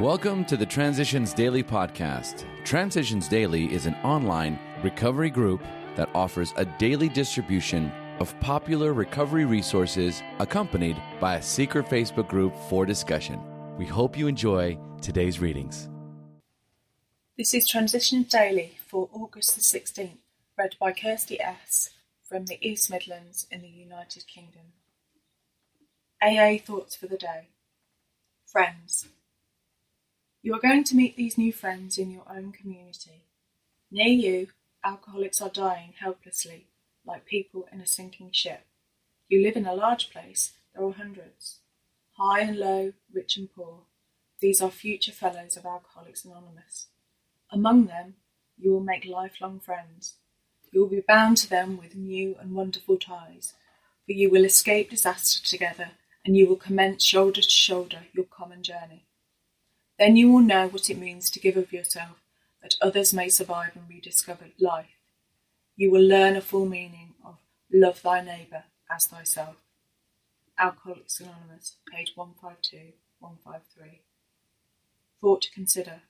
Welcome to the Transitions Daily podcast. Transitions Daily is an online recovery group that offers a daily distribution of popular recovery resources accompanied by a secret Facebook group for discussion. We hope you enjoy today's readings. This is Transitions Daily for August the 16th, read by Kirsty S. from the East Midlands in the United Kingdom. AA Thoughts for the Day Friends. You are going to meet these new friends in your own community. Near you, alcoholics are dying helplessly, like people in a sinking ship. You live in a large place, there are hundreds. High and low, rich and poor. These are future fellows of Alcoholics Anonymous. Among them, you will make lifelong friends. You will be bound to them with new and wonderful ties, for you will escape disaster together, and you will commence shoulder to shoulder your common journey. Then you will know what it means to give of yourself, that others may survive and rediscover life. You will learn a full meaning of love thy neighbour as thyself. Alcoholics Anonymous, page 152, 153. Thought to consider.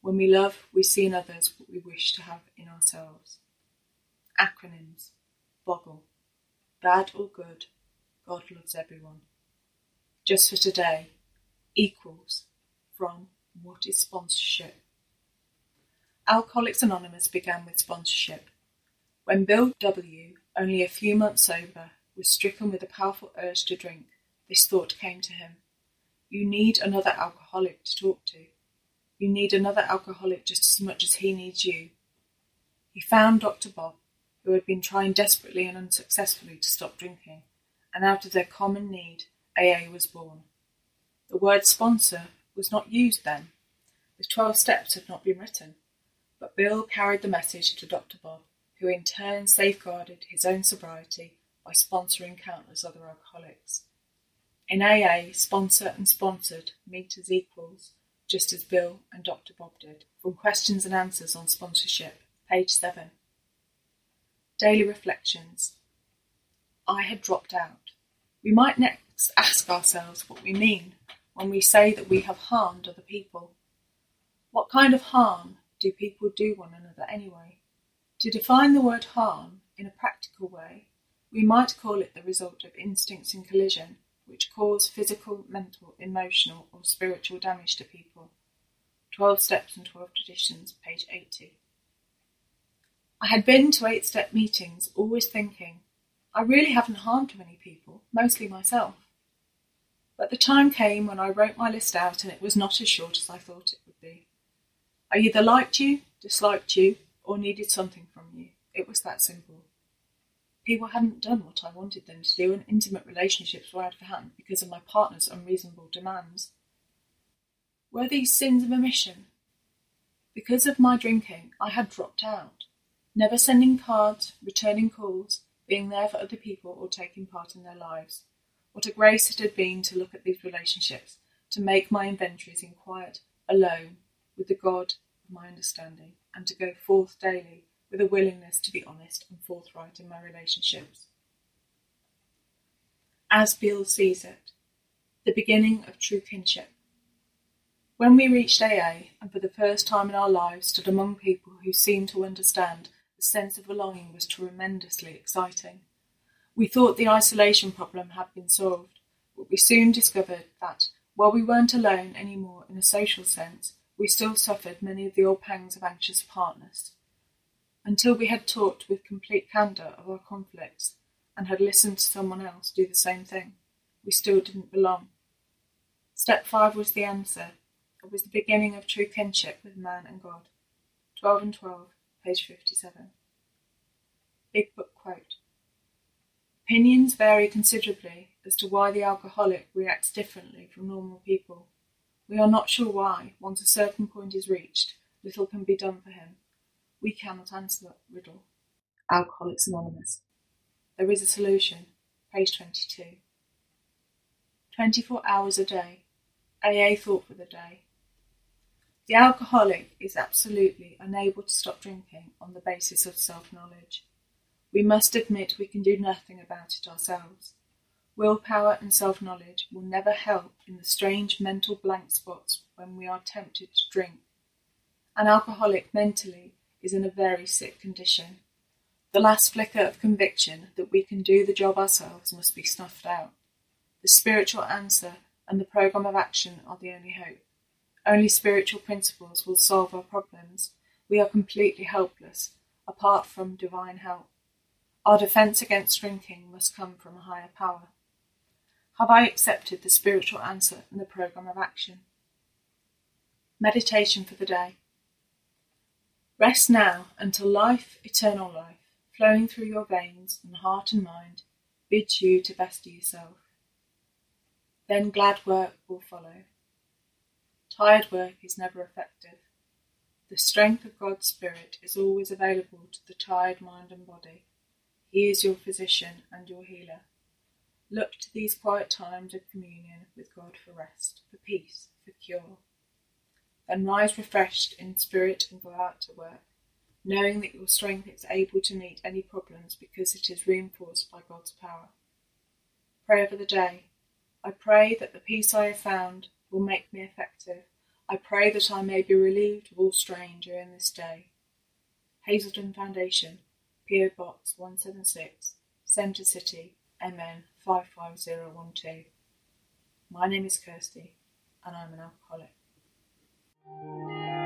When we love, we see in others what we wish to have in ourselves. Acronyms. Boggle. Bad or good, God loves everyone. Just for today. Equals from What is Sponsorship? Alcoholics Anonymous began with sponsorship. When Bill W., only a few months sober, was stricken with a powerful urge to drink, this thought came to him. You need another alcoholic to talk to. You need another alcoholic just as much as he needs you. He found Dr. Bob, who had been trying desperately and unsuccessfully to stop drinking, and out of their common need, AA was born. The word sponsor was not used then. The twelve steps had not been written. But Bill carried the message to Dr. Bob, who in turn safeguarded his own sobriety by sponsoring countless other alcoholics. In AA, sponsor and sponsored meet as equals, just as Bill and Dr. Bob did. From Questions and Answers on Sponsorship, page 7. Daily Reflections. I had dropped out. We might next ask ourselves what we mean when we say that we have harmed other people. What kind of harm do people do one another anyway? To define the word harm in a practical way, we might call it the result of instincts in collision which cause physical, mental, emotional, or spiritual damage to people. 12 Steps and 12 Traditions, page 80. I had been to eight step meetings, always thinking, I really haven't harmed many people, mostly myself. But the time came when I wrote my list out and it was not as short as I thought it would be. I either liked you, disliked you, or needed something from you. It was that simple. People hadn't done what I wanted them to do, and intimate relationships were out of hand because of my partner's unreasonable demands. Were these sins of omission? Because of my drinking, I had dropped out, never sending cards, returning calls, being there for other people, or taking part in their lives. What a grace it had been to look at these relationships, to make my inventories in quiet, alone, with the God of my understanding, and to go forth daily with a willingness to be honest and forthright in my relationships. As Bill sees it, the beginning of true kinship. When we reached AA and for the first time in our lives stood among people who seemed to understand, the sense of belonging was tremendously exciting. We thought the isolation problem had been solved, but we soon discovered that, while we weren't alone anymore in a social sense, we still suffered many of the old pangs of anxious partners. Until we had talked with complete candour of our conflicts, and had listened to someone else do the same thing, we still didn't belong. Step five was the answer. It was the beginning of true kinship with man and God. 12 and 12, page 57. Big Book quote. Opinions vary considerably as to why the alcoholic reacts differently from normal people. We are not sure why, once a certain point is reached, little can be done for him. We cannot answer that riddle. Alcoholics Anonymous. There is a solution. Page 22. 24 hours a day. AA thought for the day. The alcoholic is absolutely unable to stop drinking on the basis of self knowledge. We must admit we can do nothing about it ourselves. Willpower and self knowledge will never help in the strange mental blank spots when we are tempted to drink. An alcoholic mentally is in a very sick condition. The last flicker of conviction that we can do the job ourselves must be snuffed out. The spiritual answer and the program of action are the only hope. Only spiritual principles will solve our problems. We are completely helpless, apart from divine help. Our defense against drinking must come from a higher power. Have I accepted the spiritual answer and the program of action? Meditation for the day. Rest now until life, eternal life, flowing through your veins and heart and mind, bids you to best yourself. Then glad work will follow. Tired work is never effective. The strength of God's Spirit is always available to the tired mind and body. He is your physician and your healer. Look to these quiet times of communion with God for rest, for peace, for cure. Then rise refreshed in spirit and go out to work, knowing that your strength is able to meet any problems because it is reinforced by God's power. Prayer for the day. I pray that the peace I have found will make me effective. I pray that I may be relieved of all strain during this day. Hazelden Foundation, PO Box 176, Center City, MN 55012. My name is Kirsty, and I'm an alcoholic.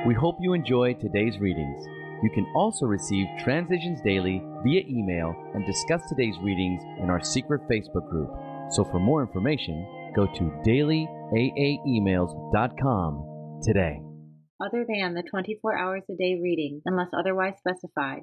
We hope you enjoyed today's readings. You can also receive Transitions Daily via email and discuss today's readings in our secret Facebook group. So for more information, go to dailyaaemails.com today. Other than the 24 hours a day reading, unless otherwise specified,